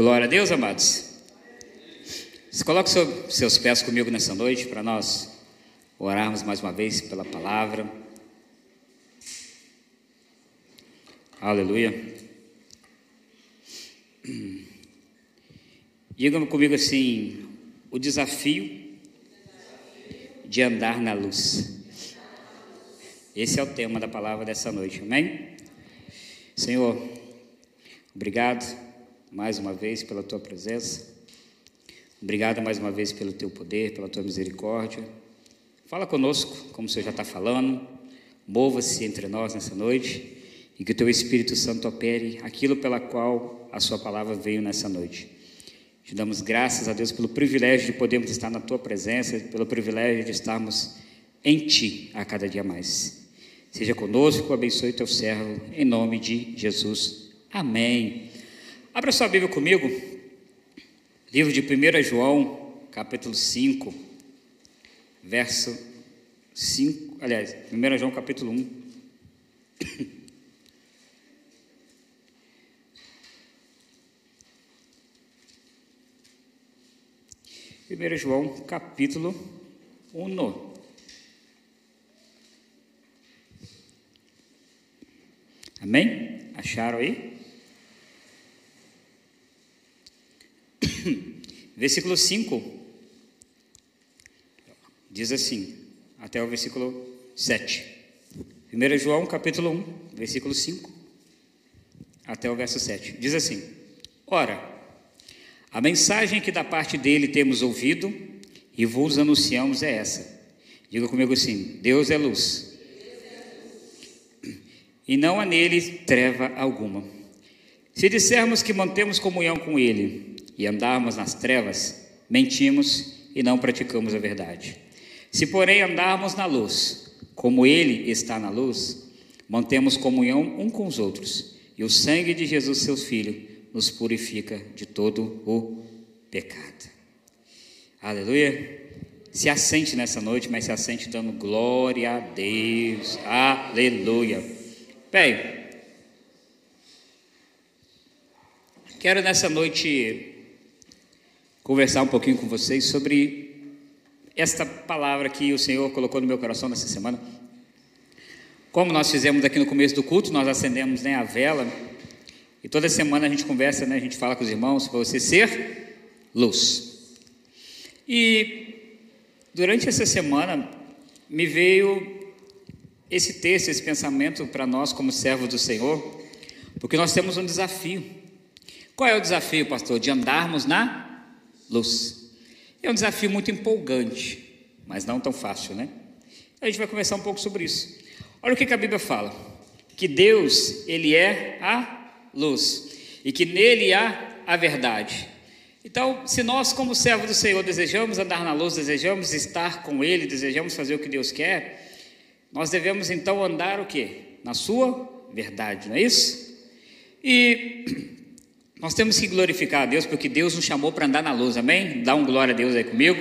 Glória a Deus, amados. Se coloque seus pés comigo nessa noite para nós orarmos mais uma vez pela palavra. Aleluia. Diga comigo assim: o desafio de andar na luz. Esse é o tema da palavra dessa noite, amém? Senhor, obrigado mais uma vez pela tua presença. Obrigado mais uma vez pelo teu poder, pela tua misericórdia. Fala conosco, como o Senhor já está falando. Mova-se entre nós nessa noite e que o teu Espírito Santo opere aquilo pela qual a sua palavra veio nessa noite. Te damos graças a Deus pelo privilégio de podermos estar na tua presença, pelo privilégio de estarmos em ti a cada dia mais. Seja conosco, abençoe teu servo, em nome de Jesus. Amém. Abra sua Bíblia comigo, livro de 1 João, capítulo 5, verso 5, aliás, 1 João, capítulo 1. 1 João, capítulo 1. Amém? Acharam aí? Versículo 5 diz assim, até o versículo 7. 1 João, capítulo 1, versículo 5 até o verso 7. Diz assim: Ora, a mensagem que da parte dele temos ouvido e vos anunciamos é essa. Diga comigo assim: Deus é luz e não há nele treva alguma. Se dissermos que mantemos comunhão com ele e andarmos nas trevas, mentimos e não praticamos a verdade. Se, porém, andarmos na luz, como ele está na luz, mantemos comunhão um com os outros, e o sangue de Jesus, seu Filho, nos purifica de todo o pecado. Aleluia. Se assente nessa noite, mas se assente dando glória a Deus. Aleluia. Bem, quero nessa noite conversar um pouquinho com vocês sobre esta palavra que o Senhor colocou no meu coração nessa semana. Como nós fizemos aqui no começo do culto, nós acendemos né, a vela e toda semana a gente conversa, né, a gente fala com os irmãos para você ser luz. E durante essa semana me veio esse texto, esse pensamento para nós como servos do Senhor, porque nós temos um desafio. Qual é o desafio, pastor? De andarmos na luz. É um desafio muito empolgante, mas não tão fácil, né? A gente vai conversar um pouco sobre isso. Olha o que a Bíblia fala: que Deus, Ele é a luz e que nele há a verdade. Então, se nós, como servos do Senhor, desejamos andar na luz, desejamos estar com Ele, desejamos fazer o que Deus quer, nós devemos então andar o quê? Na sua verdade, não é isso? E nós temos que glorificar a Deus porque Deus nos chamou para andar na luz, amém? Dá um glória a Deus aí comigo.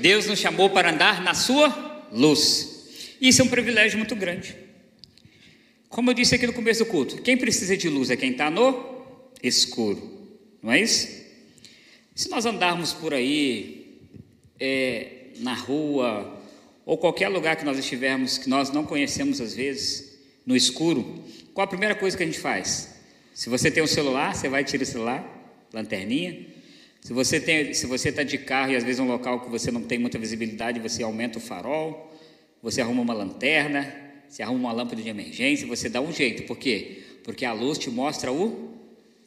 Deus nos chamou para andar na sua luz. Isso é um privilégio muito grande. Como eu disse aqui no começo do culto, quem precisa de luz é quem está no escuro, não é isso? Se nós andarmos por aí, é, na rua, ou qualquer lugar que nós estivermos, que nós não conhecemos às vezes, no escuro, qual a primeira coisa que a gente faz? Se você tem um celular, você vai tirar o celular, lanterninha. Se você tem, se você está de carro e às vezes um local que você não tem muita visibilidade, você aumenta o farol, você arruma uma lanterna, você arruma uma lâmpada de emergência, você dá um jeito. Por quê? Porque a luz te mostra o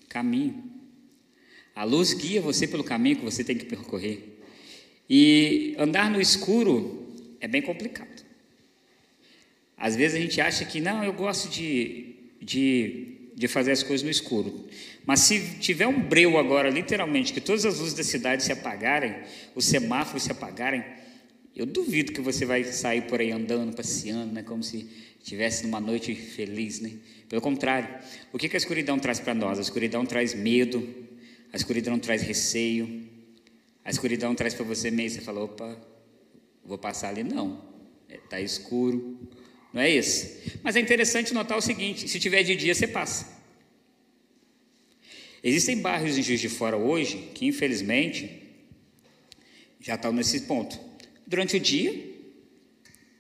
caminho. A luz guia você pelo caminho que você tem que percorrer. E andar no escuro é bem complicado. Às vezes a gente acha que, não, eu gosto de, de, de fazer as coisas no escuro. Mas se tiver um breu agora, literalmente, que todas as luzes da cidade se apagarem, os semáforos se apagarem, eu duvido que você vai sair por aí andando, passeando, né, como se estivesse numa noite feliz. Né? Pelo contrário, o que, a escuridão traz para nós? A escuridão traz medo, a escuridão traz receio, a escuridão traz para você meio, você fala, opa, Vou passar ali? Não. Está é, escuro. Não é isso? Mas é interessante notar o seguinte: se tiver de dia, você passa. Existem bairros em Juiz de Fora hoje que, infelizmente, já estão nesse ponto. Durante o dia,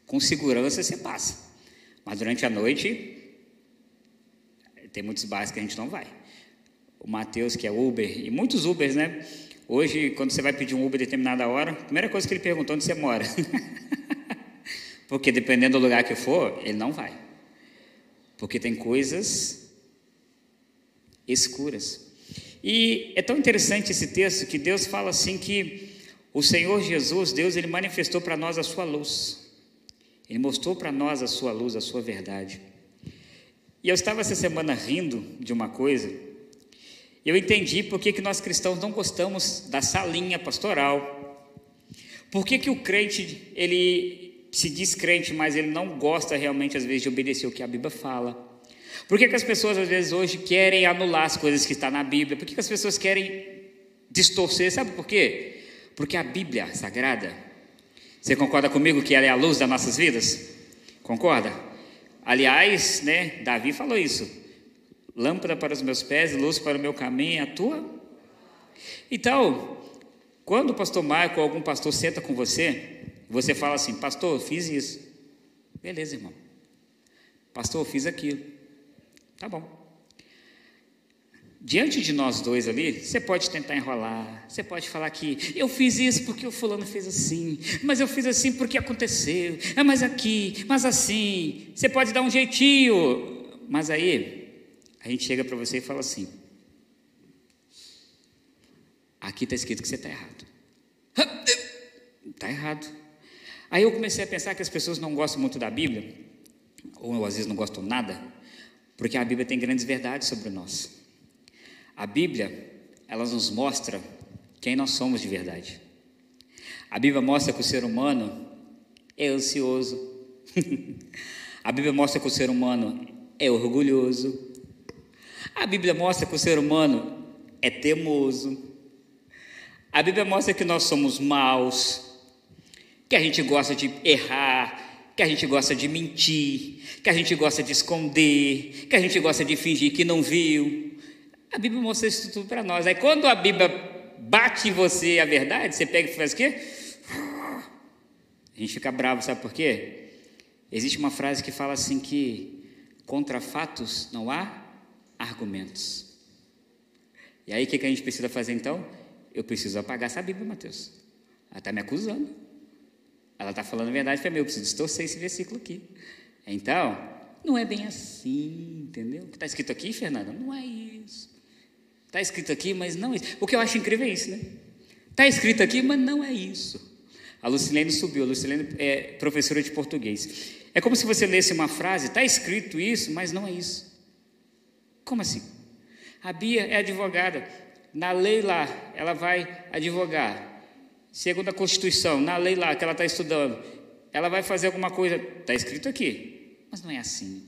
com segurança você passa, mas durante a noite, tem muitos bairros que a gente não vai. O Matheus, que é Uber, e muitos Ubers, né? Hoje, quando você vai pedir um Uber em determinada hora, a primeira coisa que ele perguntou onde você mora. Porque dependendo do lugar que for, ele não vai. Porque tem coisas escuras. E é tão interessante esse texto que Deus fala assim que o Senhor Jesus, Deus, ele manifestou para nós a sua luz. Ele mostrou para nós a sua luz, a sua verdade. E eu estava essa semana rindo de uma coisa, eu entendi por que, que nós cristãos não gostamos da salinha pastoral. Por que, que o crente, ele se diz crente, mas ele não gosta realmente, às vezes, de obedecer o que a Bíblia fala? Por que, que as pessoas, às vezes, hoje querem anular as coisas que estão na Bíblia? Por que, que as pessoas querem distorcer? Sabe por quê? Porque a Bíblia Sagrada, você concorda comigo que ela é a luz das nossas vidas? Concorda? Aliás, né, Davi falou isso. Lâmpada para os meus pés, luz para o meu caminho, a tua. Então, quando o pastor Marco ou algum pastor senta com você, você fala assim: Pastor, eu fiz isso. Beleza, irmão. Pastor, eu fiz aquilo. Tá bom. Diante de nós dois ali, você pode tentar enrolar, você pode falar que eu fiz isso porque o fulano fez assim, mas eu fiz assim porque aconteceu, é mas aqui, mas assim. Você pode dar um jeitinho, mas aí a gente chega para você e fala assim: aqui está escrito que você está errado. Está errado. Aí eu comecei a pensar que as pessoas não gostam muito da Bíblia, ou às vezes não gostam nada, porque a Bíblia tem grandes verdades sobre nós. A Bíblia, ela nos mostra quem nós somos de verdade. A Bíblia mostra que o ser humano é ansioso. a Bíblia mostra que o ser humano é orgulhoso. A Bíblia mostra que o ser humano é teimoso. A Bíblia mostra que nós somos maus, que a gente gosta de errar, que a gente gosta de mentir, que a gente gosta de esconder, que a gente gosta de fingir que não viu. A Bíblia mostra isso tudo para nós. Aí quando a Bíblia bate em você a verdade, você pega e faz o quê? A gente fica bravo, sabe por quê? Existe uma frase que fala assim que contra fatos não há argumentos. E aí o que, que a gente precisa fazer então? Eu preciso apagar essa Bíblia, Mateus. Ela está me acusando. Ela está falando a verdade para mim, eu preciso distorcer esse versículo aqui. Então, não é bem assim, entendeu? O que está escrito aqui, Fernanda, não é isso. Está escrito aqui, mas não é isso. O que eu acho incrível é isso, né? Está escrito aqui, mas não é isso. A Lucilene subiu, a Lucilene é professora de português. É como se você lesse uma frase, está escrito isso, mas não é isso. Como assim? A Bia é advogada. Na lei lá, ela vai advogar segundo a Constituição, na lei lá que ela está estudando, ela vai fazer alguma coisa, está escrito aqui, mas não é assim.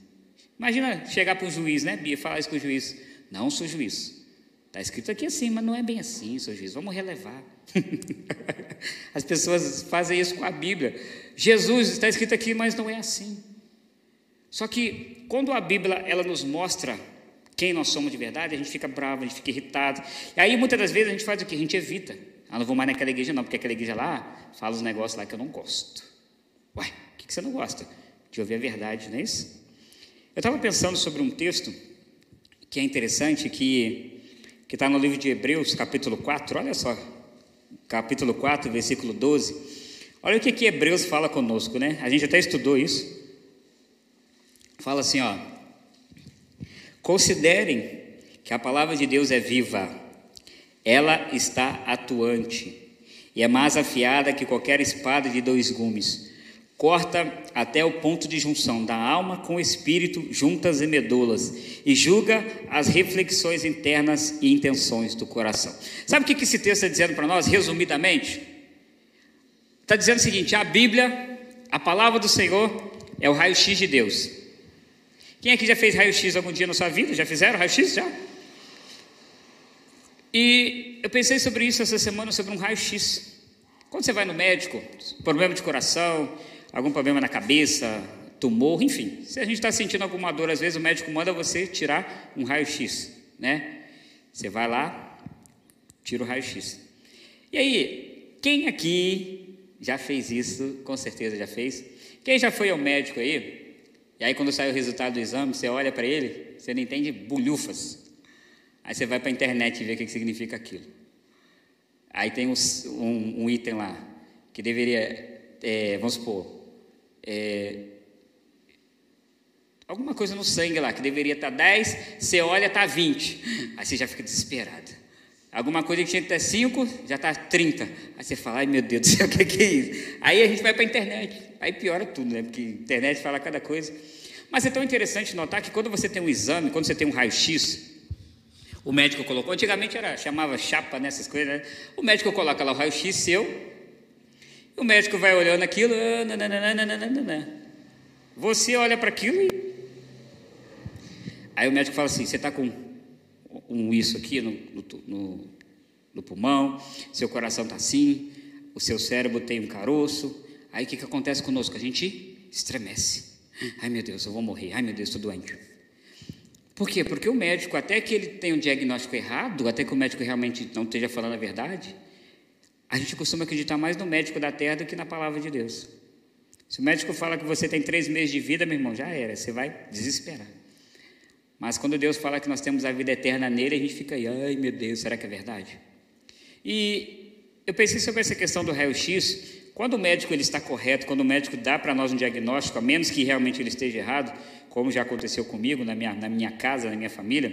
Imagina chegar para o juiz, né, Bia, falar isso com o juiz. Não sou juiz. Está escrito aqui assim, mas não é bem assim, sou juiz. Vamos relevar. As pessoas fazem isso com a Bíblia. Jesus está escrito aqui, mas não é assim. Só que quando a Bíblia ela nos mostra quem nós somos de verdade, a gente fica bravo, a gente fica irritado. E aí muitas das vezes a gente faz o que? A gente evita. Ah, não vou mais naquela igreja não, porque aquela igreja lá fala os negócios lá que eu não gosto. Uai, o que, que você não gosta? De ouvir a verdade, não é isso? Eu estava pensando sobre um texto que é interessante, que que está no livro de Hebreus, capítulo 4, olha só, capítulo 4, versículo 12. Olha o que, que Hebreus fala conosco, né? A gente até estudou isso. Fala assim, ó. Considerem que a palavra de Deus é viva, ela está atuante e é mais afiada que qualquer espada de dois gumes. Corta até o ponto de junção da alma com o espírito, juntas e medulas, e julga as reflexões internas e intenções do coração. Sabe o que esse texto está dizendo para nós, resumidamente? Está dizendo o seguinte: a Bíblia, a palavra do Senhor, é o raio-x de Deus. Quem aqui já fez raio-x algum dia na sua vida? Já fizeram raio-x? Já? E eu pensei sobre isso essa semana, sobre um raio-x. Quando você vai no médico, problema de coração, algum problema na cabeça, tumor, enfim, se a gente está sentindo alguma dor, às vezes o médico manda você tirar um raio-x, né? Você vai lá, tira o raio-x. E aí, quem aqui já fez isso? Com certeza já fez. Quem já foi ao médico aí? E aí, quando sai o resultado do exame, você olha para ele, você não entende bulhufas. Aí você vai para a internet e vê o que significa aquilo. Aí tem um, um, item lá, que deveria, é, vamos supor, é, alguma coisa no sangue lá, que deveria estar 10, você olha, está 20. Aí você já fica desesperado. Alguma coisa que tinha que estar 5, já está 30. Aí você fala, ai meu Deus do céu, o que, que é isso? Aí a gente vai para a internet. Aí piora tudo, né? Porque a internet fala cada coisa. Mas é tão interessante notar que quando você tem um exame, quando você tem um raio-x, o médico colocou, antigamente era, chamava chapa nessas coisas, né? o médico coloca lá o raio-x seu, o médico vai olhando aquilo, ah, nananana, você olha para aquilo e Aí o médico fala assim: você está com um isso aqui no, no, no pulmão, seu coração está assim, o seu cérebro tem um caroço. Aí o que, que acontece conosco? A gente estremece. Ai meu Deus, eu vou morrer. Ai meu Deus, estou doente. Por quê? Porque o médico, até que ele tenha um diagnóstico errado, até que o médico realmente não esteja falando a verdade, a gente costuma acreditar mais no médico da terra do que na palavra de Deus. Se o médico fala que você tem três meses de vida, meu irmão, já era, você vai desesperar. Mas quando Deus fala que nós temos a vida eterna nele, a gente fica aí, ai meu Deus, será que é verdade? E eu pensei sobre essa questão do raio-x. Quando o médico ele está correto, quando o médico dá para nós um diagnóstico, a menos que realmente ele esteja errado, como já aconteceu comigo, na minha, na minha casa, na minha família,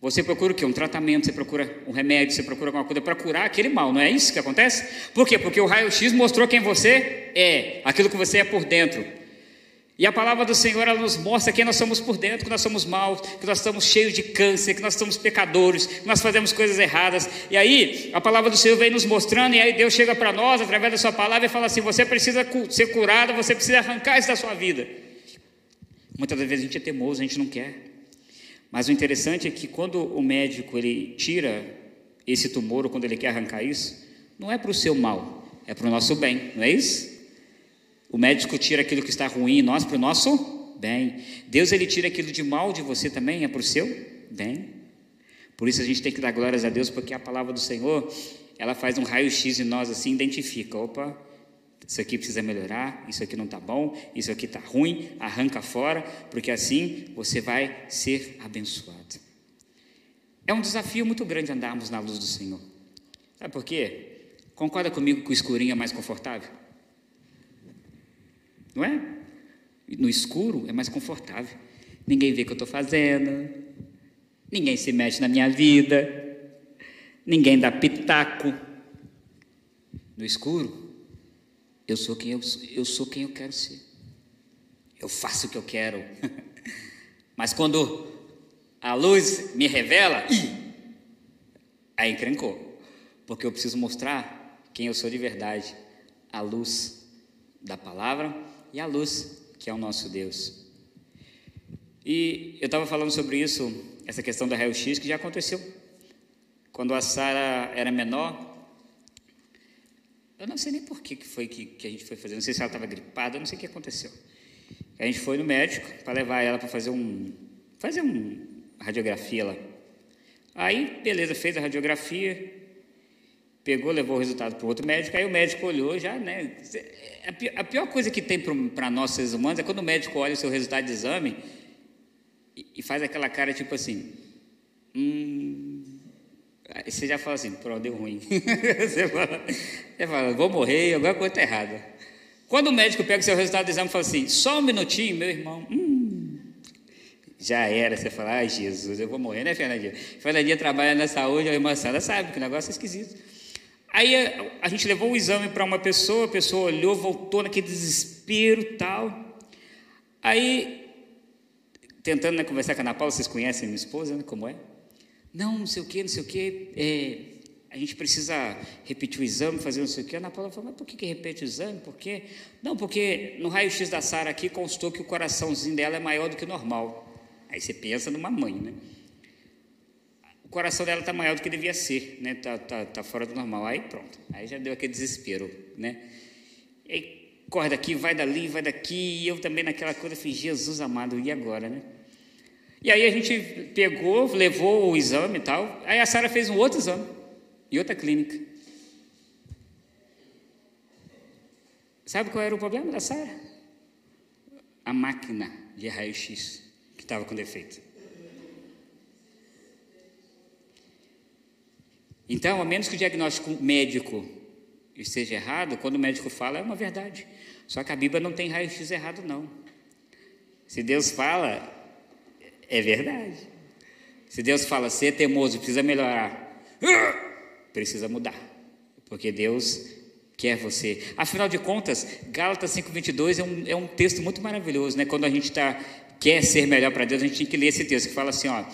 você procura o quê? Um tratamento, você procura um remédio, você procura alguma coisa para curar aquele mal, não é isso que acontece? Por quê? Porque o raio-x mostrou quem você é, aquilo que você é por dentro. E a palavra do Senhor ela nos mostra quem nós somos por dentro, que nós somos maus, que nós estamos cheios de câncer, que nós somos pecadores, que nós fazemos coisas erradas. E aí a palavra do Senhor vem nos mostrando, e aí Deus chega para nós através da sua palavra e fala assim: você precisa ser curado, você precisa arrancar isso da sua vida. Muitas vezes a gente é teimoso, a gente não quer. Mas o interessante é que quando o médico ele tira esse tumor, ou quando ele quer arrancar isso, não é para o seu mal, é para o nosso bem, não é isso? O médico tira aquilo que está ruim em nós para o nosso bem. Deus ele tira aquilo de mal de você também, é para o seu bem. Por isso a gente tem que dar glórias a Deus, porque a palavra do Senhor, ela faz um raio-x em nós assim, identifica, opa, isso aqui precisa melhorar, isso aqui não está bom, isso aqui está ruim, arranca fora, porque assim você vai ser abençoado. É um desafio muito grande andarmos na luz do Senhor. Sabe por quê? Concorda comigo que o escurinho é mais confortável? Não é? No escuro é mais confortável. Ninguém vê o que eu estou fazendo, ninguém se mexe na minha vida, ninguém dá pitaco. No escuro, eu sou quem eu, eu sou quem eu quero ser. Eu faço o que eu quero. Mas quando a luz me revela, aí encrencou. Porque eu preciso mostrar quem eu sou de verdade. A luz da palavra e a luz, que é o nosso Deus. E eu estava falando sobre isso, essa questão da raio-x, que já aconteceu. Quando a Sara era menor, eu não sei nem por que, foi que, que a gente foi fazer, não sei se ela estava gripada, não sei o que aconteceu. A gente foi no médico para levar ela para fazer um fazer uma radiografia lá. Aí, beleza, fez a radiografia, pegou, levou o resultado para outro médico, aí o médico olhou já, né? A pior coisa que tem para nós seres humanos é quando o médico olha o seu resultado de exame e faz aquela cara tipo assim, hum, você já fala assim, pronto, deu ruim. você, fala, você fala, vou morrer, alguma coisa está errada. Quando o médico pega o seu resultado de exame e fala assim, só um minutinho, meu irmão, hum, já era, você fala, ai Jesus, eu vou morrer, né, Fernandinha? Fernandinha trabalha na saúde, a irmã Sandra sabe que o negócio é esquisito. Aí a, a gente levou o exame para uma pessoa, a pessoa olhou, voltou naquele desespero tal. Aí, tentando né, conversar com a Ana Paula, vocês conhecem minha esposa, né, como é? Não, não sei o que, não sei o que, é, a gente precisa repetir o exame, fazer não sei o que. A Ana Paula falou, mas por que, que repete o exame? Por quê? Não, porque no raio-x da Sara aqui constou que o coraçãozinho dela é maior do que o normal. Aí você pensa numa mãe, né? Coração dela está maior do que devia ser, né? Tá, tá, tá fora do normal. Aí pronto, aí já deu aquele desespero, né? E aí, corre daqui, vai dali, vai daqui, e eu também naquela coisa fiz, Jesus amado, e agora, né? E aí a gente pegou, levou o exame e tal. Aí a Sara fez um outro exame, em outra clínica. Sabe qual era o problema da Sara? A máquina de raio-x que estava com defeito. Então, a menos que o diagnóstico médico esteja errado, quando o médico fala, é uma verdade. Só que a Bíblia não tem raio-x errado, não. Se Deus fala, é verdade. Se Deus fala, ser teimoso, precisa melhorar, precisa mudar. Porque Deus quer você. Afinal de contas, Gálatas 5,22 é um, é um texto muito maravilhoso, né? Quando a gente tá, quer ser melhor para Deus, a gente tem que ler esse texto que fala assim: ó,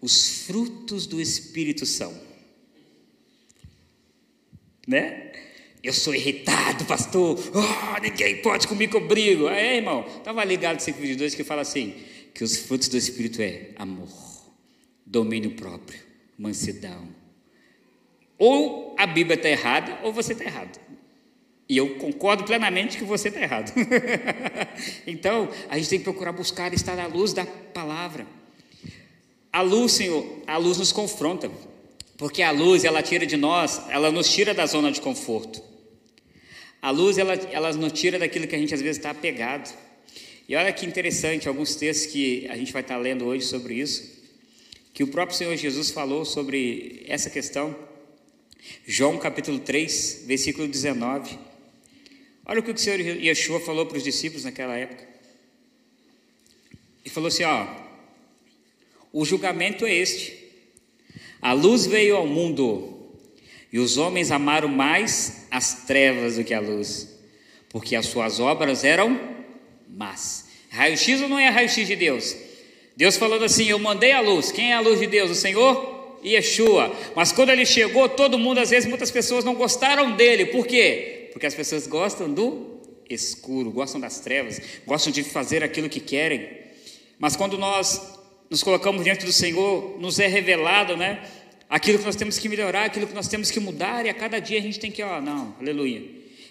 os frutos do Espírito são. Né? Eu sou irritado, pastor. Oh, ninguém pode comigo que eu brigo. É, irmão, estava ligado 5,22 que fala assim: que os frutos do Espírito é amor, domínio próprio, mansidão. Ou a Bíblia está errada, ou você está errado. E eu concordo plenamente que você está errado. então, a gente tem que procurar buscar estar à luz da palavra. A luz, Senhor, a luz nos confronta, porque a luz, ela tira de nós, ela nos tira da zona de conforto. A luz, ela, ela nos tira daquilo que a gente às vezes está apegado. E olha que interessante, alguns textos que a gente vai estar lendo hoje sobre isso, que o próprio Senhor Jesus falou sobre essa questão. João capítulo 3, versículo 19. Olha o que o Senhor Yeshua falou para os discípulos naquela época. Ele falou assim: ó, o julgamento é este. A luz veio ao mundo, e os homens amaram mais as trevas do que a luz, porque as suas obras eram más. Raio-X ou não é raio-X de Deus? Deus falando assim: Eu mandei a luz. Quem é a luz de Deus? O Senhor? Yeshua. Mas quando ele chegou, todo mundo, às vezes, muitas pessoas não gostaram dele. Por quê? Porque as pessoas gostam do escuro, gostam das trevas, gostam de fazer aquilo que querem. Mas quando nós nos colocamos diante do Senhor, nos é revelado, né? Aquilo que nós temos que melhorar, aquilo que nós temos que mudar, e a cada dia a gente tem que, ó, não, aleluia.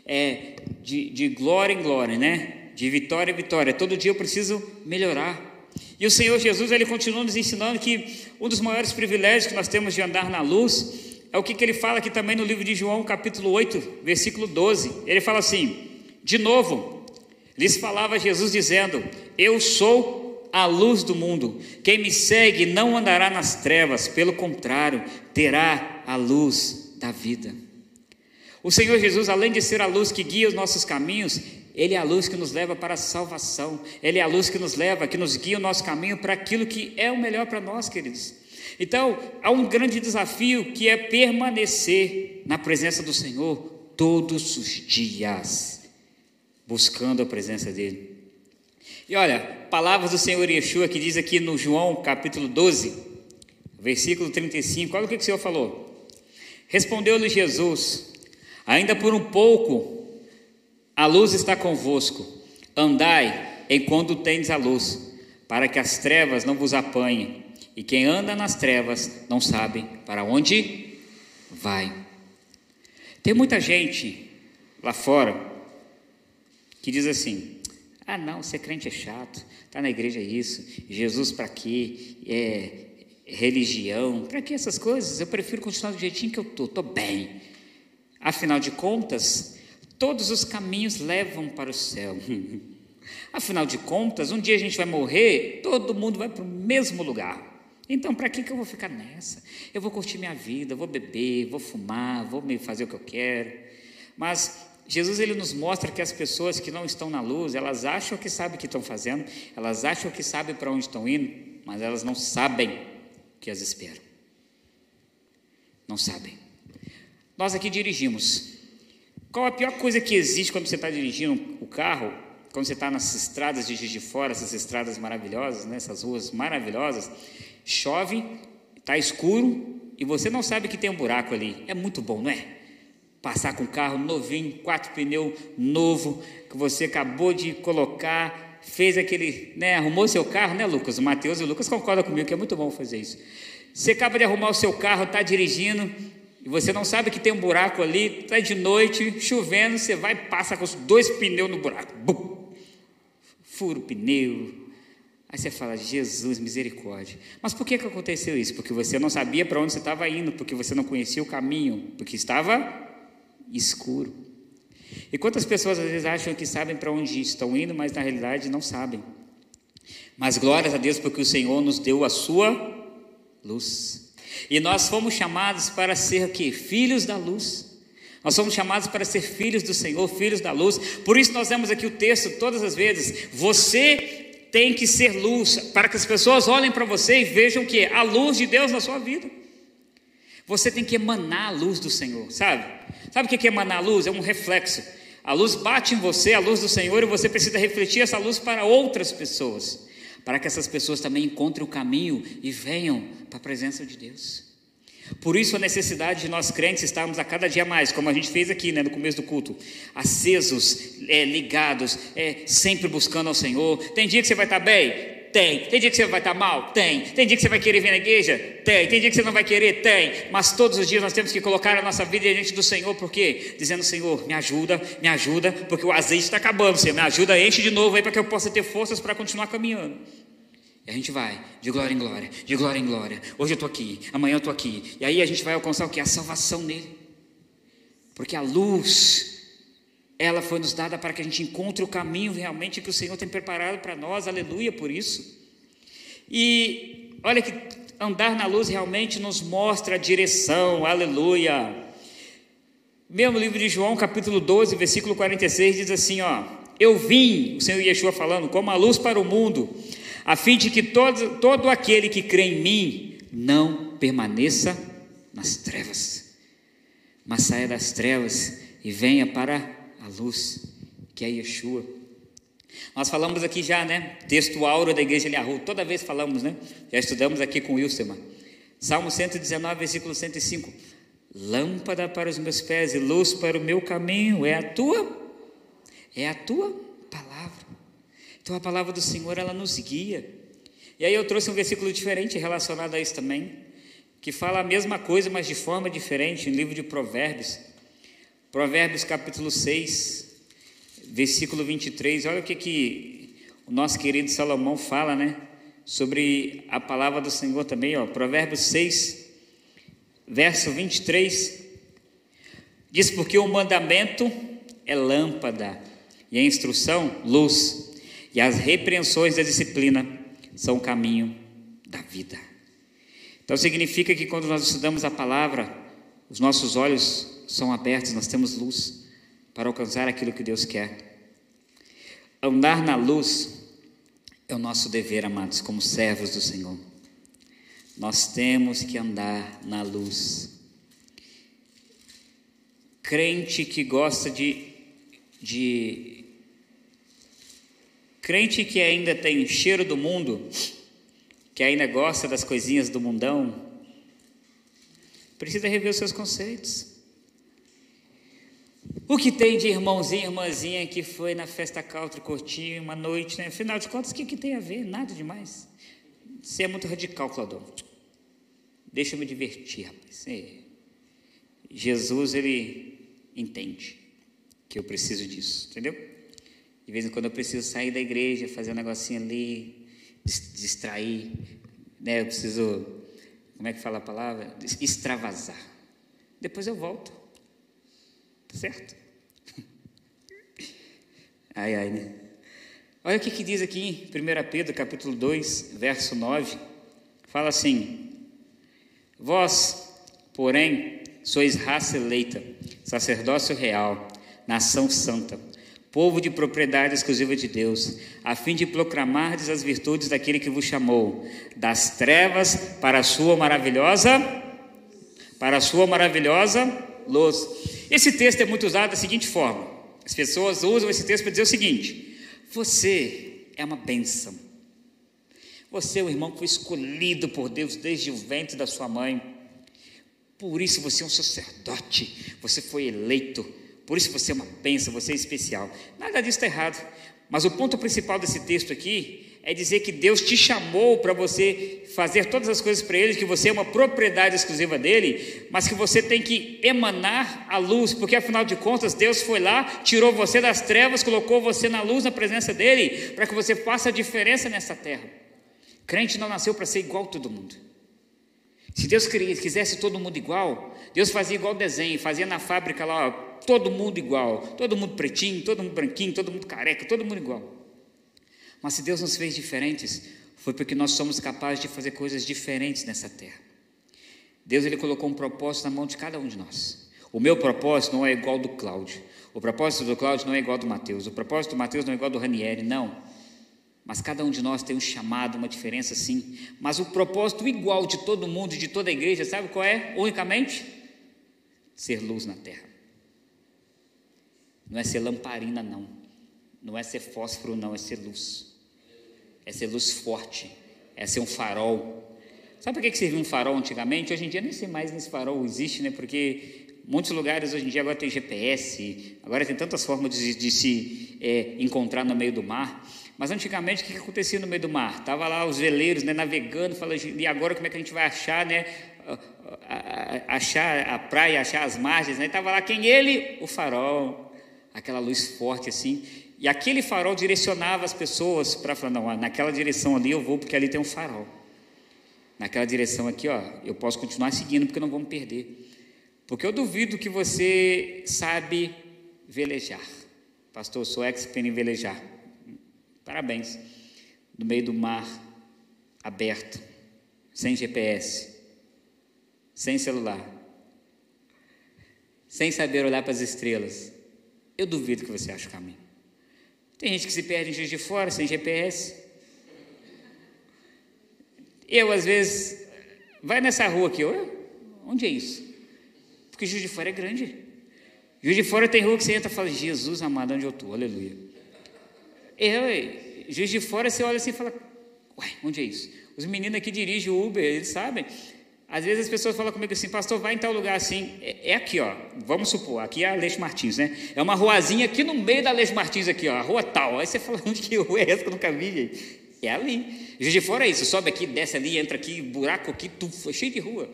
É de, de glória em glória, né? De vitória em vitória. Todo dia eu preciso melhorar. E o Senhor Jesus, ele continua nos ensinando que um dos maiores privilégios que nós temos de andar na luz é o que, que ele fala aqui também no livro de João, capítulo 8, versículo 12. Ele fala assim: de novo, lhes falava Jesus dizendo: Eu sou a luz do mundo. Quem me segue não andará nas trevas, pelo contrário, terá a luz da vida. O Senhor Jesus, além de ser a luz que guia os nossos caminhos, Ele é a luz que nos leva para a salvação. Ele é a luz que nos leva, que nos guia o nosso caminho para aquilo que é o melhor para nós, queridos. Então, há um grande desafio que é permanecer na presença do Senhor todos os dias, buscando a presença dEle. E olha, palavras do Senhor Yeshua que diz aqui no João capítulo 12, versículo 35, olha o que o Senhor falou. Respondeu-lhe Jesus: Ainda por um pouco a luz está convosco, andai enquanto tendes a luz, para que as trevas não vos apanhem. E quem anda nas trevas não sabe para onde vai. Tem muita gente lá fora que diz assim: ah, não, ser crente é chato, tá na igreja é isso, Jesus para quê? É religião, para que essas coisas? Eu prefiro continuar do jeitinho que eu tô, tô bem. Afinal de contas, todos os caminhos levam para o céu. Afinal de contas, um dia a gente vai morrer, todo mundo vai para o mesmo lugar. Então, para que, que eu vou ficar nessa? Eu vou curtir minha vida, vou beber, vou fumar, vou me fazer o que eu quero. Mas Jesus ele nos mostra que as pessoas que não estão na luz, elas acham que sabem o que estão fazendo, elas acham que sabem para onde estão indo, mas elas não sabem o que as espera. Não sabem. Nós aqui dirigimos. Qual a pior coisa que existe quando você está dirigindo o carro? Quando você está nas estradas de Juiz de Fora, essas estradas maravilhosas, né, essas ruas maravilhosas, Chove, está escuro e você não sabe que tem um buraco ali. É muito bom, não é? Passar com o carro novinho, quatro pneus novo, que você acabou de colocar, fez aquele, né, arrumou seu carro, né, Lucas? O Matheus e o Lucas concordam comigo que é muito bom fazer isso. Você acaba de arrumar o seu carro, está dirigindo, e você não sabe que tem um buraco ali, está de noite, chovendo, você vai e passa com os dois pneus no buraco. Bum! Fura o pneu, Aí você fala, Jesus, misericórdia. Mas por que, que aconteceu isso? Porque você não sabia para onde você estava indo, porque você não conhecia o caminho, porque estava escuro. E quantas pessoas às vezes acham que sabem para onde estão indo, mas na realidade não sabem. Mas glórias a Deus porque o Senhor nos deu a sua luz. E nós fomos chamados para ser que filhos da luz. Nós somos chamados para ser filhos do Senhor, filhos da luz. Por isso nós vemos aqui o texto todas as vezes. Você tem que ser luz, para que as pessoas olhem para você e vejam que a luz de Deus na sua vida. Você tem que emanar a luz do Senhor, sabe? Sabe o que é emanar a luz? É um reflexo. A luz bate em você, a luz do Senhor, e você precisa refletir essa luz para outras pessoas, para que essas pessoas também encontrem o caminho e venham para a presença de Deus. Por isso a necessidade de nós crentes estarmos a cada dia mais, como a gente fez aqui né, no começo do culto, acesos, é, ligados, é, sempre buscando ao Senhor. Tem dia que você vai estar bem? Tem. Tem dia que você vai estar mal? Tem. Tem dia que você vai querer vir na igreja? Tem. Tem dia que você não vai querer? Tem. Mas todos os dias nós temos que colocar a nossa vida diante do Senhor, por quê? Dizendo, Senhor, me ajuda, me ajuda, porque o azeite está acabando, Senhor, me ajuda, enche de novo aí para que eu possa ter forças para continuar caminhando. E a gente vai de glória em glória, de glória em glória. Hoje eu estou aqui, amanhã eu estou aqui. E aí a gente vai alcançar o que? A salvação nele. Porque a luz, ela foi nos dada para que a gente encontre o caminho realmente que o Senhor tem preparado para nós, aleluia por isso. E olha que andar na luz realmente nos mostra a direção, aleluia. Mesmo livro de João, capítulo 12, versículo 46, diz assim: ó, eu vim, o Senhor Yeshua falando, como a luz para o mundo a fim de que todo, todo aquele que crê em mim não permaneça nas trevas, mas saia das trevas e venha para a luz, que é Yeshua. Nós falamos aqui já, né? Texto áureo da igreja de Arru, toda vez falamos, né? Já estudamos aqui com Wilson. Salmo 119, versículo 105. Lâmpada para os meus pés e luz para o meu caminho é a tua, é a tua palavra. Então a palavra do Senhor ela nos guia. E aí eu trouxe um versículo diferente relacionado a isso também, que fala a mesma coisa, mas de forma diferente, no livro de Provérbios. Provérbios capítulo 6, versículo 23. Olha o que que o nosso querido Salomão fala, né? Sobre a palavra do Senhor também, ó. Provérbios 6, verso 23. Diz: Porque o mandamento é lâmpada e a instrução, luz e as repreensões da disciplina são o caminho da vida. Então significa que quando nós estudamos a palavra, os nossos olhos são abertos, nós temos luz para alcançar aquilo que Deus quer. Andar na luz é o nosso dever, amados, como servos do Senhor. Nós temos que andar na luz. Crente que gosta de, de Crente que ainda tem cheiro do mundo, que ainda gosta das coisinhas do mundão, precisa rever os seus conceitos. O que tem de irmãozinho, irmãzinha que foi na festa country curtir uma noite, né? Afinal de contas, o que, que tem a ver? Nada demais. Você é muito radical, Claudão. Deixa eu me divertir, rapaz. É. Jesus, ele entende que eu preciso disso, entendeu? De vez em quando eu preciso sair da igreja, fazer um negocinho ali, distrair, né? Eu preciso, como é que fala a palavra? Extravasar. Depois eu volto. Certo? Ai, ai, né? Olha o que, que diz aqui em 1 Pedro, capítulo 2, verso 9. Fala assim: Vós, porém, sois raça eleita, sacerdócio real, nação santa povo de propriedade exclusiva de Deus, a fim de proclamardes as virtudes daquele que vos chamou das trevas para a sua maravilhosa para a sua maravilhosa luz. Esse texto é muito usado da seguinte forma: as pessoas usam esse texto para dizer o seguinte: você é uma bênção. Você é o irmão que foi escolhido por Deus desde o ventre da sua mãe. Por isso você é um sacerdote, você foi eleito por isso você é uma bênção, você é especial. Nada disso está errado. Mas o ponto principal desse texto aqui é dizer que Deus te chamou para você fazer todas as coisas para Ele, que você é uma propriedade exclusiva dele, mas que você tem que emanar a luz, porque afinal de contas Deus foi lá, tirou você das trevas, colocou você na luz, na presença dele, para que você faça a diferença nessa terra. Crente não nasceu para ser igual a todo mundo. Se Deus quisesse todo mundo igual, Deus fazia igual desenho, fazia na fábrica lá, ó, todo mundo igual, todo mundo pretinho, todo mundo branquinho, todo mundo careca, todo mundo igual. Mas se Deus nos fez diferentes, foi porque nós somos capazes de fazer coisas diferentes nessa terra. Deus ele colocou um propósito na mão de cada um de nós. O meu propósito não é igual ao do Cláudio. O propósito do Cláudio não é igual ao do Mateus. O propósito do Mateus não é igual ao do Ranieri, não. Mas cada um de nós tem um chamado, uma diferença sim. Mas o propósito igual de todo mundo, de toda a igreja, sabe qual é? Unicamente ser luz na terra. Não é ser lamparina, não. Não é ser fósforo, não, é ser luz. É ser luz forte. É ser um farol. Sabe por que servia um farol antigamente? Hoje em dia nem sei mais nesse farol existe, né? Porque muitos lugares hoje em dia agora tem GPS, agora tem tantas formas de, de se é, encontrar no meio do mar. Mas antigamente o que acontecia no meio do mar? Tava lá os veleiros né, navegando, falando, e agora como é que a gente vai achar, né? Achar a praia, achar as margens, né? Tava lá quem ele, o farol, aquela luz forte assim. E aquele farol direcionava as pessoas para falar, não, naquela direção ali eu vou porque ali tem um farol. Naquela direção aqui, ó, eu posso continuar seguindo porque não vou me perder. Porque eu duvido que você sabe velejar. Pastor, sou expert em velejar. Parabéns. No meio do mar aberto, sem GPS, sem celular, sem saber olhar para as estrelas. Eu duvido que você ache o caminho. Tem gente que se perde em Juiz de Fora, sem GPS. Eu, às vezes, vai nessa rua aqui, onde é isso? Porque Juiz de Fora é grande. Juiz de Fora tem rua que você entra e fala, Jesus amado, onde eu estou? Aleluia. Eu, Juiz de Fora, você olha assim e fala, uai, onde é isso? Os meninos aqui dirigem o Uber, eles sabem. Às vezes as pessoas falam comigo assim, pastor, vai em tal lugar assim. É, é aqui, ó. Vamos supor, aqui é a Leixo Martins, né? É uma ruazinha aqui no meio da Leixo Martins, aqui, ó, a rua tal. Aí você fala, onde que rua é essa que eu nunca vi, gente? É ali. Juiz de Fora é isso, sobe aqui, desce ali, entra aqui, buraco aqui, tudo, é cheio de rua.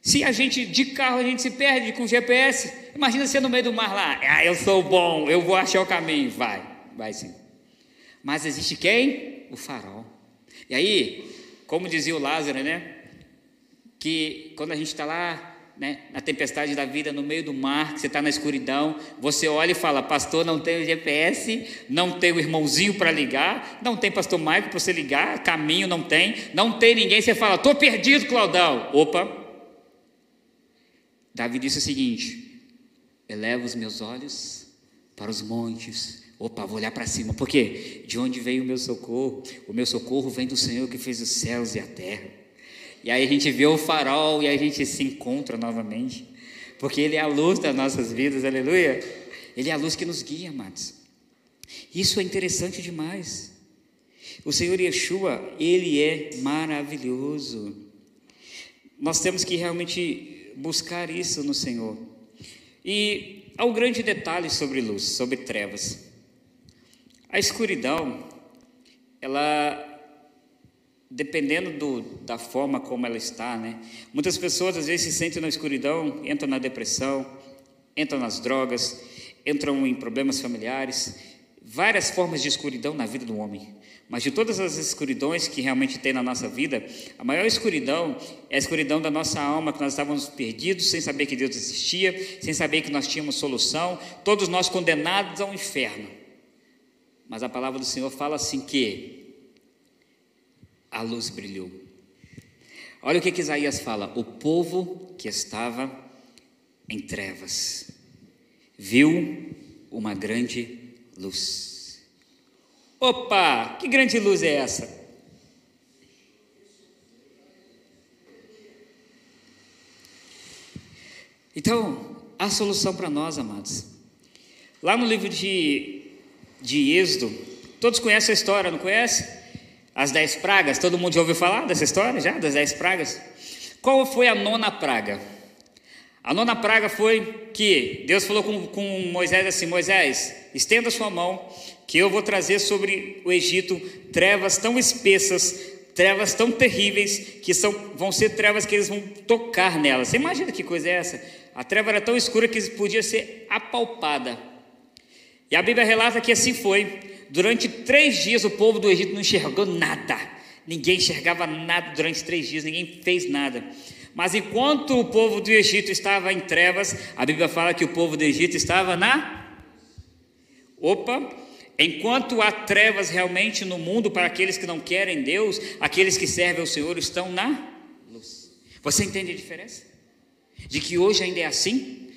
Se a gente, de carro, a gente se perde com GPS, imagina você no meio do mar lá, ah, eu sou bom, eu vou achar o caminho. Vai, vai sim. Mas existe quem? O farol. E aí, como dizia o Lázaro, né? Que quando a gente está lá, né, na tempestade da vida, no meio do mar, que você está na escuridão, você olha e fala: Pastor, não tem o GPS, não tem o irmãozinho para ligar, não tem Pastor Maico para você ligar, caminho não tem, não tem ninguém. Você fala: Estou perdido, Claudão. Opa, Davi disse o seguinte: eleva os meus olhos para os montes. Opa, vou olhar para cima, porque de onde veio o meu socorro? O meu socorro vem do Senhor que fez os céus e a terra. E aí a gente vê o farol e a gente se encontra novamente, porque Ele é a luz das nossas vidas, aleluia. Ele é a luz que nos guia, amados. Isso é interessante demais. O Senhor Yeshua, Ele é maravilhoso. Nós temos que realmente buscar isso no Senhor. E há um grande detalhe sobre luz, sobre trevas. A escuridão, ela dependendo do, da forma como ela está, né? Muitas pessoas às vezes se sentem na escuridão, entram na depressão, entram nas drogas, entram em problemas familiares, várias formas de escuridão na vida do homem. Mas de todas as escuridões que realmente tem na nossa vida, a maior escuridão é a escuridão da nossa alma, que nós estávamos perdidos, sem saber que Deus existia, sem saber que nós tínhamos solução, todos nós condenados ao inferno. Mas a palavra do Senhor fala assim que a luz brilhou. Olha o que, que Isaías fala: o povo que estava em trevas viu uma grande luz. Opa, que grande luz é essa? Então, a solução para nós, amados. Lá no livro de, de Êxodo, todos conhecem a história, não conhece? As dez pragas, todo mundo já ouviu falar dessa história já, das dez pragas? Qual foi a nona praga? A nona praga foi que Deus falou com, com Moisés assim: Moisés, estenda sua mão que eu vou trazer sobre o Egito trevas tão espessas, trevas tão terríveis, que são, vão ser trevas que eles vão tocar nelas. Você imagina que coisa é essa? A treva era tão escura que podia ser apalpada. E a Bíblia relata que assim foi. Durante três dias o povo do Egito não enxergou nada. Ninguém enxergava nada durante três dias, ninguém fez nada. Mas enquanto o povo do Egito estava em trevas, a Bíblia fala que o povo do Egito estava na. Opa! Enquanto há trevas realmente no mundo para aqueles que não querem Deus, aqueles que servem ao Senhor estão na luz. Você entende a diferença? De que hoje ainda é assim?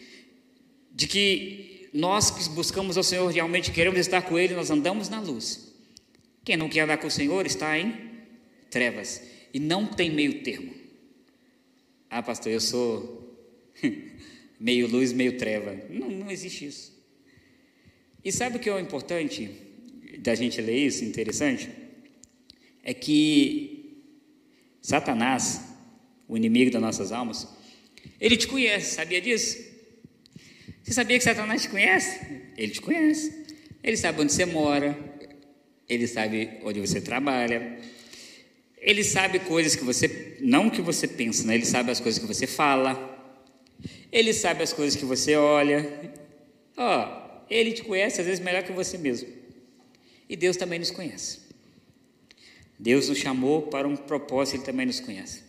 De que nós que buscamos ao Senhor realmente queremos estar com Ele, nós andamos na luz. Quem não quer andar com o Senhor está em trevas e não tem meio termo. Ah, pastor, eu sou meio luz, meio treva. Não, não existe isso. E sabe o que é o importante da gente ler isso, interessante? É que Satanás, o inimigo das nossas almas, ele te conhece, sabia disso? Você sabia que Satanás te conhece? Ele te conhece. Ele sabe onde você mora, ele sabe onde você trabalha, ele sabe coisas que você, não que você pensa, né? ele sabe as coisas que você fala, ele sabe as coisas que você olha. Ó, oh, ele te conhece às vezes melhor que você mesmo. E Deus também nos conhece. Deus nos chamou para um propósito, ele também nos conhece.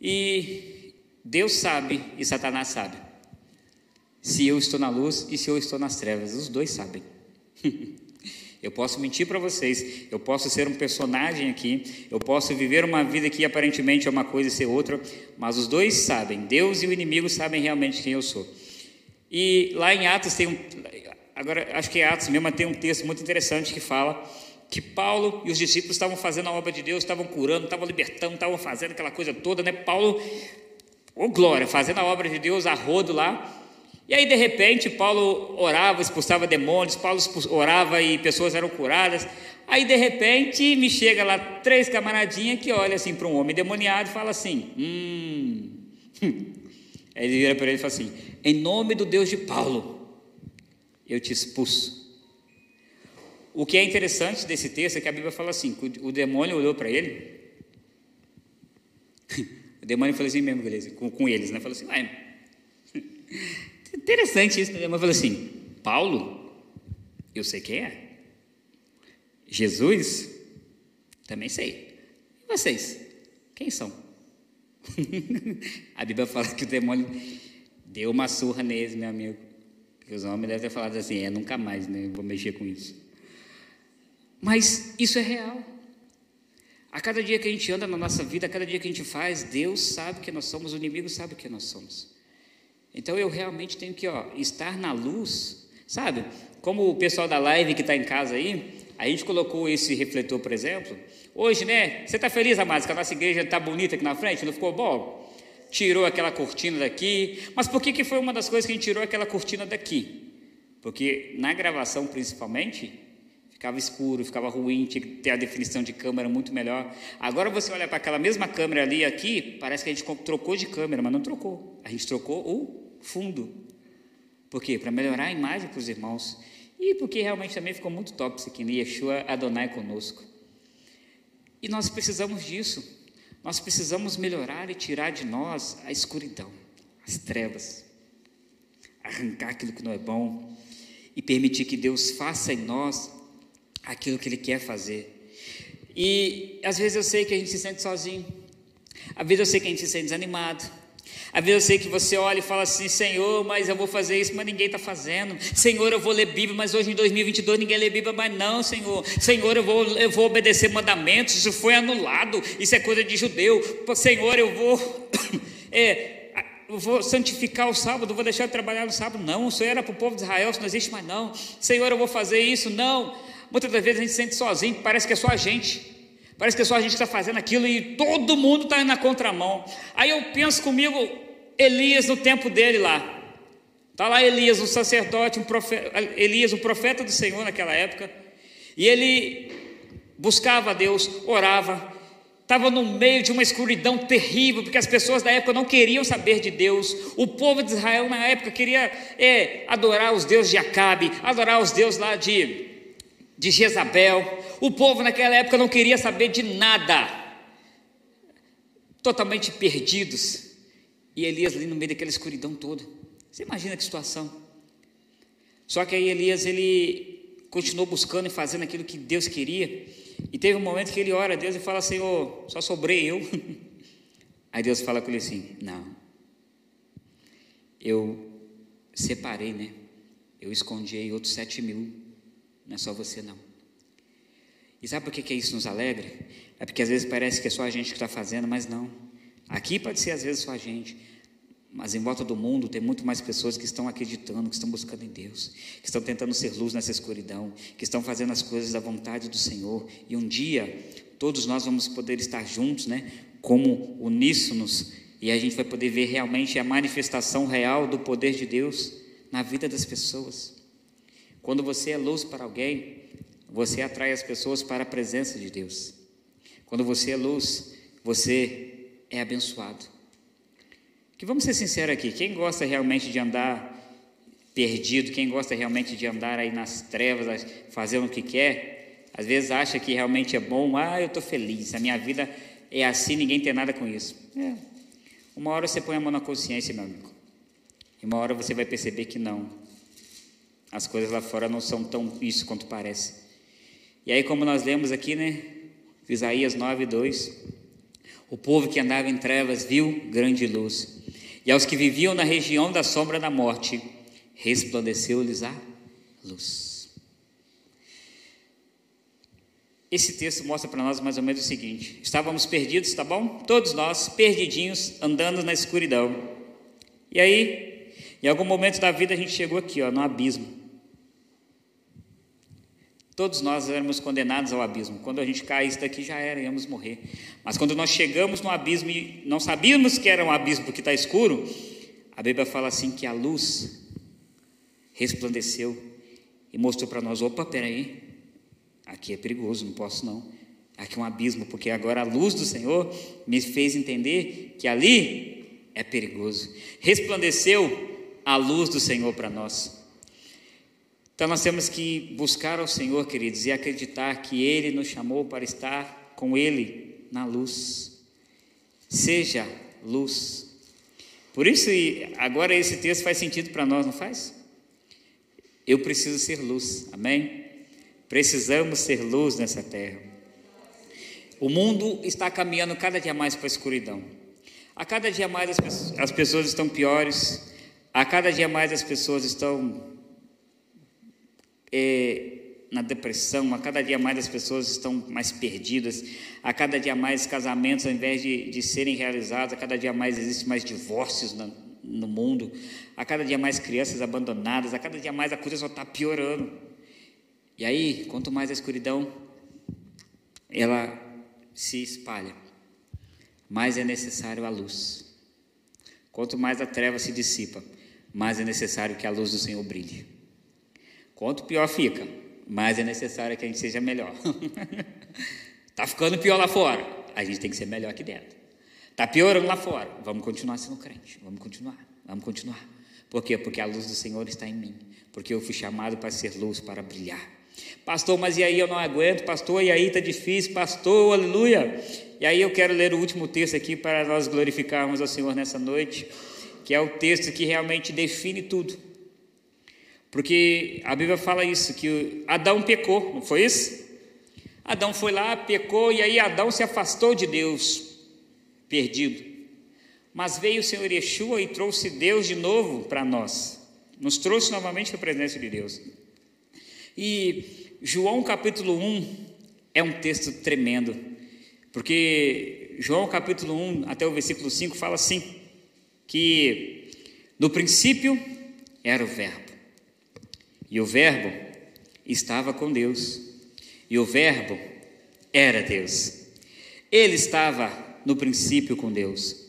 E Deus sabe e Satanás sabe. Se eu estou na luz e se eu estou nas trevas, os dois sabem. Eu posso mentir para vocês, eu posso ser um personagem aqui, eu posso viver uma vida que aparentemente é uma coisa e ser outra, mas os dois sabem, Deus e o inimigo sabem realmente quem eu sou. E lá em Atos tem um, agora acho que é Atos mesmo, tem um texto muito interessante que fala que Paulo e os discípulos estavam fazendo a obra de Deus, estavam curando, estavam libertando, estavam fazendo aquela coisa toda, né? Paulo, ô oh glória, fazendo a obra de Deus a rodo lá, e aí, de repente, Paulo orava, expulsava demônios, Paulo orava e pessoas eram curadas. Aí, de repente, me chega lá três camaradinhas que olham assim para um homem demoniado e fala assim: Hum. Aí ele vira para ele e fala assim: Em nome do Deus de Paulo, eu te expulso. O que é interessante desse texto é que a Bíblia fala assim: o demônio olhou para ele. o demônio falou assim mesmo, beleza, com, com eles, né? Falou assim: Vai. Interessante isso, né? Mas falou assim: Paulo, eu sei quem é. Jesus, também sei. E vocês? Quem são? a Bíblia fala que o demônio deu uma surra neles, meu amigo. Os homens devem ter falado assim: é, nunca mais, né? Vou mexer com isso. Mas isso é real. A cada dia que a gente anda na nossa vida, a cada dia que a gente faz, Deus sabe que nós somos, o inimigo sabe que nós somos. Então eu realmente tenho que ó, estar na luz, sabe? Como o pessoal da live que está em casa aí, a gente colocou esse refletor, por exemplo. Hoje, né? Você está feliz, amados, que a nossa igreja está bonita aqui na frente? Não ficou bom? Tirou aquela cortina daqui. Mas por que, que foi uma das coisas que a gente tirou aquela cortina daqui? Porque na gravação, principalmente, ficava escuro, ficava ruim, tinha que ter a definição de câmera muito melhor. Agora você olha para aquela mesma câmera ali aqui, parece que a gente trocou de câmera, mas não trocou. A gente trocou o fundo. Por quê? Para melhorar a imagem para os irmãos. E porque realmente também ficou muito top isso aqui, né? Yeshua Adonai conosco. E nós precisamos disso. Nós precisamos melhorar e tirar de nós a escuridão, as trevas. Arrancar aquilo que não é bom e permitir que Deus faça em nós aquilo que Ele quer fazer. E às vezes eu sei que a gente se sente sozinho, às vezes eu sei que a gente se sente desanimado, às vezes eu sei que você olha e fala assim, Senhor, mas eu vou fazer isso, mas ninguém está fazendo. Senhor, eu vou ler Bíblia, mas hoje em 2022 ninguém lê Bíblia, mas não, Senhor. Senhor, eu vou, eu vou obedecer mandamentos, isso foi anulado, isso é coisa de judeu. Senhor, eu vou, é, vou santificar o sábado, vou deixar de trabalhar no sábado. Não, o Senhor era para o povo de Israel, isso não existe mais não. Senhor, eu vou fazer isso, não. Muitas das vezes a gente se sente sozinho, parece que é só a gente. Parece que é só a gente que está fazendo aquilo e todo mundo está na contramão. Aí eu penso comigo, Elias no tempo dele lá. Está lá Elias, o sacerdote, um profeta, Elias, o profeta do Senhor naquela época. E ele buscava a Deus, orava, estava no meio de uma escuridão terrível, porque as pessoas da época não queriam saber de Deus. O povo de Israel na época queria é, adorar os deuses de Acabe, adorar os deuses lá de, de Jezabel. O povo naquela época não queria saber de nada, totalmente perdidos. E Elias ali no meio daquela escuridão toda. Você imagina que situação. Só que aí Elias ele continuou buscando e fazendo aquilo que Deus queria. E teve um momento que ele ora a Deus e fala: Senhor, só sobrei eu. Aí Deus fala com ele assim: Não, eu separei, né? Eu escondi aí outros sete mil, não é só você não. E sabe por que, que isso nos alegra? É porque às vezes parece que é só a gente que está fazendo, mas não. Aqui pode ser às vezes só a gente, mas em volta do mundo tem muito mais pessoas que estão acreditando, que estão buscando em Deus, que estão tentando ser luz nessa escuridão, que estão fazendo as coisas da vontade do Senhor. E um dia todos nós vamos poder estar juntos, né? Como uníssonos, e a gente vai poder ver realmente a manifestação real do poder de Deus na vida das pessoas. Quando você é luz para alguém, você atrai as pessoas para a presença de Deus. Quando você é luz, você é abençoado. Que vamos ser sinceros aqui, quem gosta realmente de andar perdido, quem gosta realmente de andar aí nas trevas, fazendo o que quer, às vezes acha que realmente é bom, ah, eu estou feliz, a minha vida é assim, ninguém tem nada com isso. É. Uma hora você põe a mão na consciência, meu amigo, e uma hora você vai perceber que não. As coisas lá fora não são tão isso quanto parece. E aí, como nós lemos aqui, né? Isaías 9, 2. O povo que andava em trevas viu grande luz. E aos que viviam na região da sombra da morte, resplandeceu-lhes a luz. Esse texto mostra para nós mais ou menos o seguinte: estávamos perdidos, tá bom? Todos nós, perdidinhos, andando na escuridão. E aí, em algum momento da vida, a gente chegou aqui, ó, no abismo. Todos nós éramos condenados ao abismo. Quando a gente caísse daqui já era, íamos morrer. Mas quando nós chegamos no abismo e não sabíamos que era um abismo porque está escuro, a Bíblia fala assim que a luz resplandeceu e mostrou para nós: opa, peraí, aqui é perigoso, não posso não. Aqui é um abismo, porque agora a luz do Senhor me fez entender que ali é perigoso. Resplandeceu a luz do Senhor para nós. Então nós temos que buscar ao Senhor, queridos, e acreditar que Ele nos chamou para estar com Ele na luz. Seja luz. Por isso, agora esse texto faz sentido para nós, não faz? Eu preciso ser luz, amém? Precisamos ser luz nessa terra. O mundo está caminhando cada dia mais para a escuridão. A cada dia mais as pessoas, as pessoas estão piores, a cada dia mais as pessoas estão na depressão, a cada dia mais as pessoas estão mais perdidas, a cada dia mais casamentos, ao invés de, de serem realizados, a cada dia mais existem mais divórcios no, no mundo, a cada dia mais crianças abandonadas, a cada dia mais a coisa só está piorando. E aí, quanto mais a escuridão ela se espalha, mais é necessário a luz. Quanto mais a treva se dissipa, mais é necessário que a luz do Senhor brilhe. Quanto pior fica, mais é necessário que a gente seja melhor. Está ficando pior lá fora, a gente tem que ser melhor aqui dentro. Está piorando lá fora, vamos continuar sendo crente, vamos continuar, vamos continuar. Por quê? Porque a luz do Senhor está em mim, porque eu fui chamado para ser luz, para brilhar. Pastor, mas e aí eu não aguento, pastor, e aí está difícil, pastor, aleluia. E aí eu quero ler o último texto aqui para nós glorificarmos ao Senhor nessa noite, que é o texto que realmente define tudo. Porque a Bíblia fala isso, que Adão pecou, não foi isso? Adão foi lá, pecou, e aí Adão se afastou de Deus, perdido. Mas veio o Senhor Yeshua e trouxe Deus de novo para nós, nos trouxe novamente a presença de Deus. E João capítulo 1 é um texto tremendo, porque João capítulo 1 até o versículo 5 fala assim: que no princípio era o Verbo e o Verbo estava com Deus. E o Verbo era Deus. Ele estava no princípio com Deus.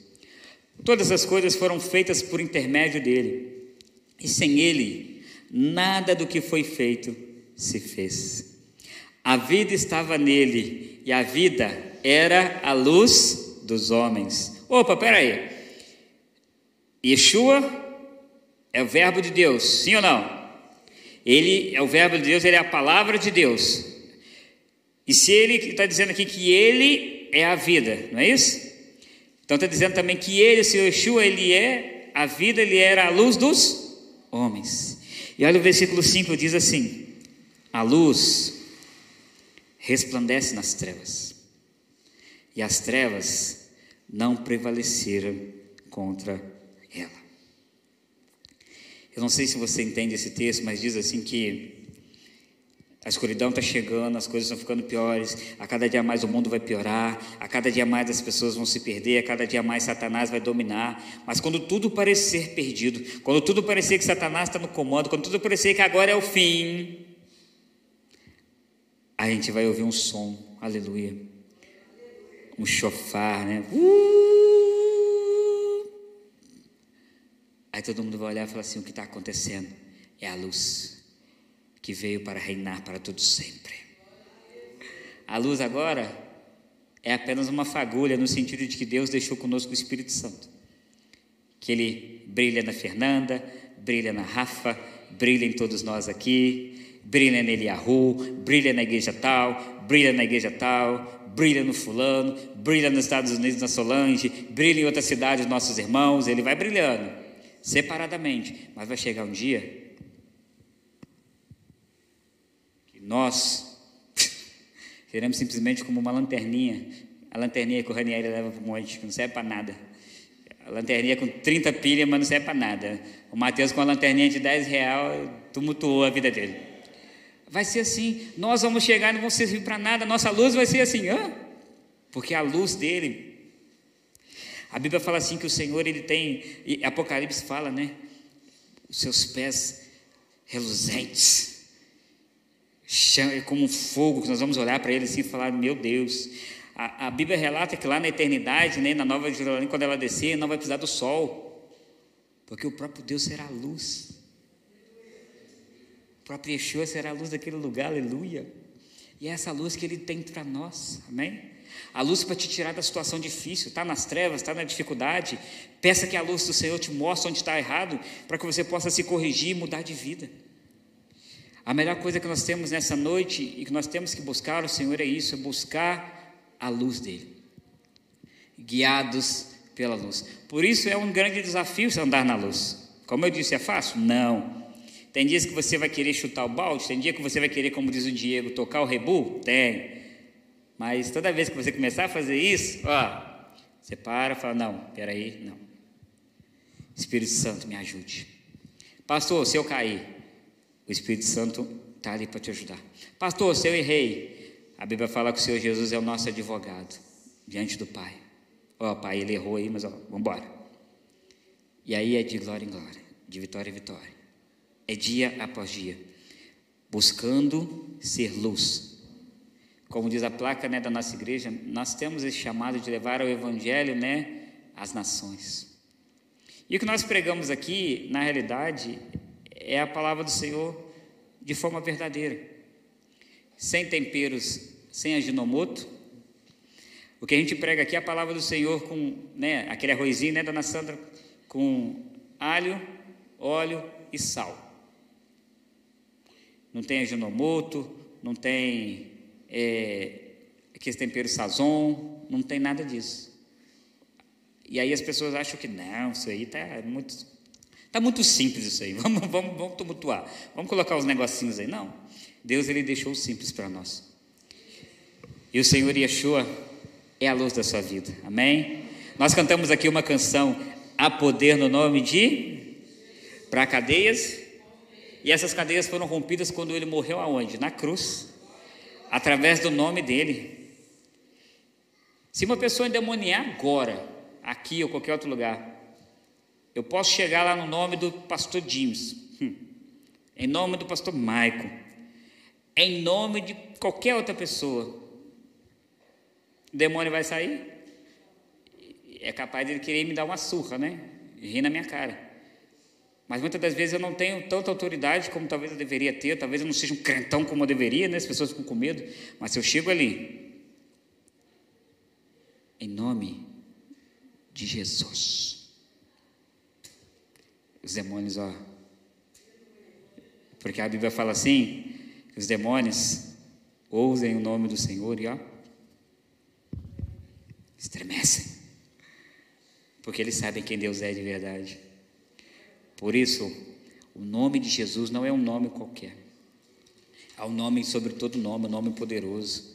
Todas as coisas foram feitas por intermédio dele. E sem ele, nada do que foi feito se fez. A vida estava nele e a vida era a luz dos homens. Opa, peraí. Yeshua é o verbo de Deus, sim ou não? Ele é o verbo de Deus, ele é a palavra de Deus. E se ele está dizendo aqui que ele é a vida, não é isso? Então está dizendo também que ele, o Senhor Yeshua, ele é a vida, ele era a luz dos homens. E olha o versículo 5 diz assim: A luz resplandece nas trevas, e as trevas não prevaleceram contra ela. Eu não sei se você entende esse texto, mas diz assim que a escuridão está chegando, as coisas estão ficando piores, a cada dia mais o mundo vai piorar, a cada dia mais as pessoas vão se perder, a cada dia mais Satanás vai dominar. Mas quando tudo parecer perdido, quando tudo parecer que Satanás está no comando, quando tudo parecer que agora é o fim, a gente vai ouvir um som, aleluia, um chofar, né? Uh! Aí todo mundo vai olhar e falar assim: o que está acontecendo? É a luz que veio para reinar para todo sempre. A luz agora é apenas uma fagulha no sentido de que Deus deixou conosco o Espírito Santo. Que ele brilha na Fernanda, brilha na Rafa, brilha em todos nós aqui, brilha nele Eliahu, brilha na igreja tal, brilha na igreja tal, brilha no fulano, brilha nos Estados Unidos na Solange, brilha em outra cidade os nossos irmãos, ele vai brilhando separadamente, mas vai chegar um dia Nós seremos simplesmente como uma lanterninha, a lanterninha que o Ranieri leva para o monte, que não serve para nada. A lanterninha com 30 pilhas, mas não serve para nada. O Mateus com a lanterninha de 10 real tumultuou a vida dele. Vai ser assim, nós vamos chegar e não vamos servir para nada, nossa luz vai ser assim, hã? Porque a luz dele. A Bíblia fala assim que o Senhor ele tem, Apocalipse fala, né? Os seus pés reluzentes é como fogo, que nós vamos olhar para ele assim e falar: Meu Deus. A, a, Bíblia relata que lá na eternidade, né, na Nova Jerusalém, quando ela descer, não vai precisar do sol, porque o próprio Deus será a luz. O próprio Yeshua será a luz daquele lugar, aleluia. E é essa luz que ele tem para nós, amém? A luz para te tirar da situação difícil, está nas trevas, está na dificuldade. Peça que a luz do Senhor te mostre onde está errado, para que você possa se corrigir e mudar de vida. A melhor coisa que nós temos nessa noite e que nós temos que buscar o Senhor é isso, é buscar a luz dele. Guiados pela luz. Por isso é um grande desafio andar na luz. Como eu disse, é fácil? Não. Tem dias que você vai querer chutar o balde, tem dia que você vai querer, como diz o Diego, tocar o rebu? Tem. Mas toda vez que você começar a fazer isso, ó, você para e fala, não, peraí, não. Espírito Santo, me ajude. Pastor, se eu cair, o Espírito Santo está ali para te ajudar. Pastor, se eu errei, a Bíblia fala que o Senhor Jesus é o nosso advogado diante do Pai. Ó, Pai, ele errou aí, mas ó, vamos embora. E aí é de glória em glória, de vitória em vitória. É dia após dia, buscando ser luz. Como diz a placa né, da nossa igreja, nós temos esse chamado de levar o Evangelho né, às nações. E o que nós pregamos aqui, na realidade, é a palavra do Senhor de forma verdadeira, sem temperos, sem aginomoto. O que a gente prega aqui é a palavra do Senhor com né, aquele arrozinho, né, dona Sandra, com alho, óleo e sal. Não tem aginomoto, não tem é, aqueles temperos sazon, não tem nada disso. E aí as pessoas acham que não, isso aí está muito Está muito simples isso aí, vamos, vamos, vamos tumultuar, vamos colocar os negocinhos aí. Não, Deus ele deixou simples para nós. E o Senhor Yeshua é a luz da sua vida, amém? Nós cantamos aqui uma canção, a poder no nome de, para cadeias, e essas cadeias foram rompidas quando ele morreu aonde? Na cruz, através do nome dele. Se uma pessoa endemoniar agora, aqui ou qualquer outro lugar, eu posso chegar lá no nome do pastor James, hum. em nome do pastor Michael, em nome de qualquer outra pessoa. O demônio vai sair? É capaz de querer me dar uma surra, né? Rir na minha cara. Mas muitas das vezes eu não tenho tanta autoridade como talvez eu deveria ter, talvez eu não seja um crentão como eu deveria, né? As pessoas ficam com medo. Mas se eu chego ali, em nome de Jesus os demônios, ó. Porque a Bíblia fala assim: que os demônios ousem o nome do Senhor e ó, estremecem. Porque eles sabem quem Deus é de verdade. Por isso, o nome de Jesus não é um nome qualquer. Ao nome sobre todo nome, o nome poderoso.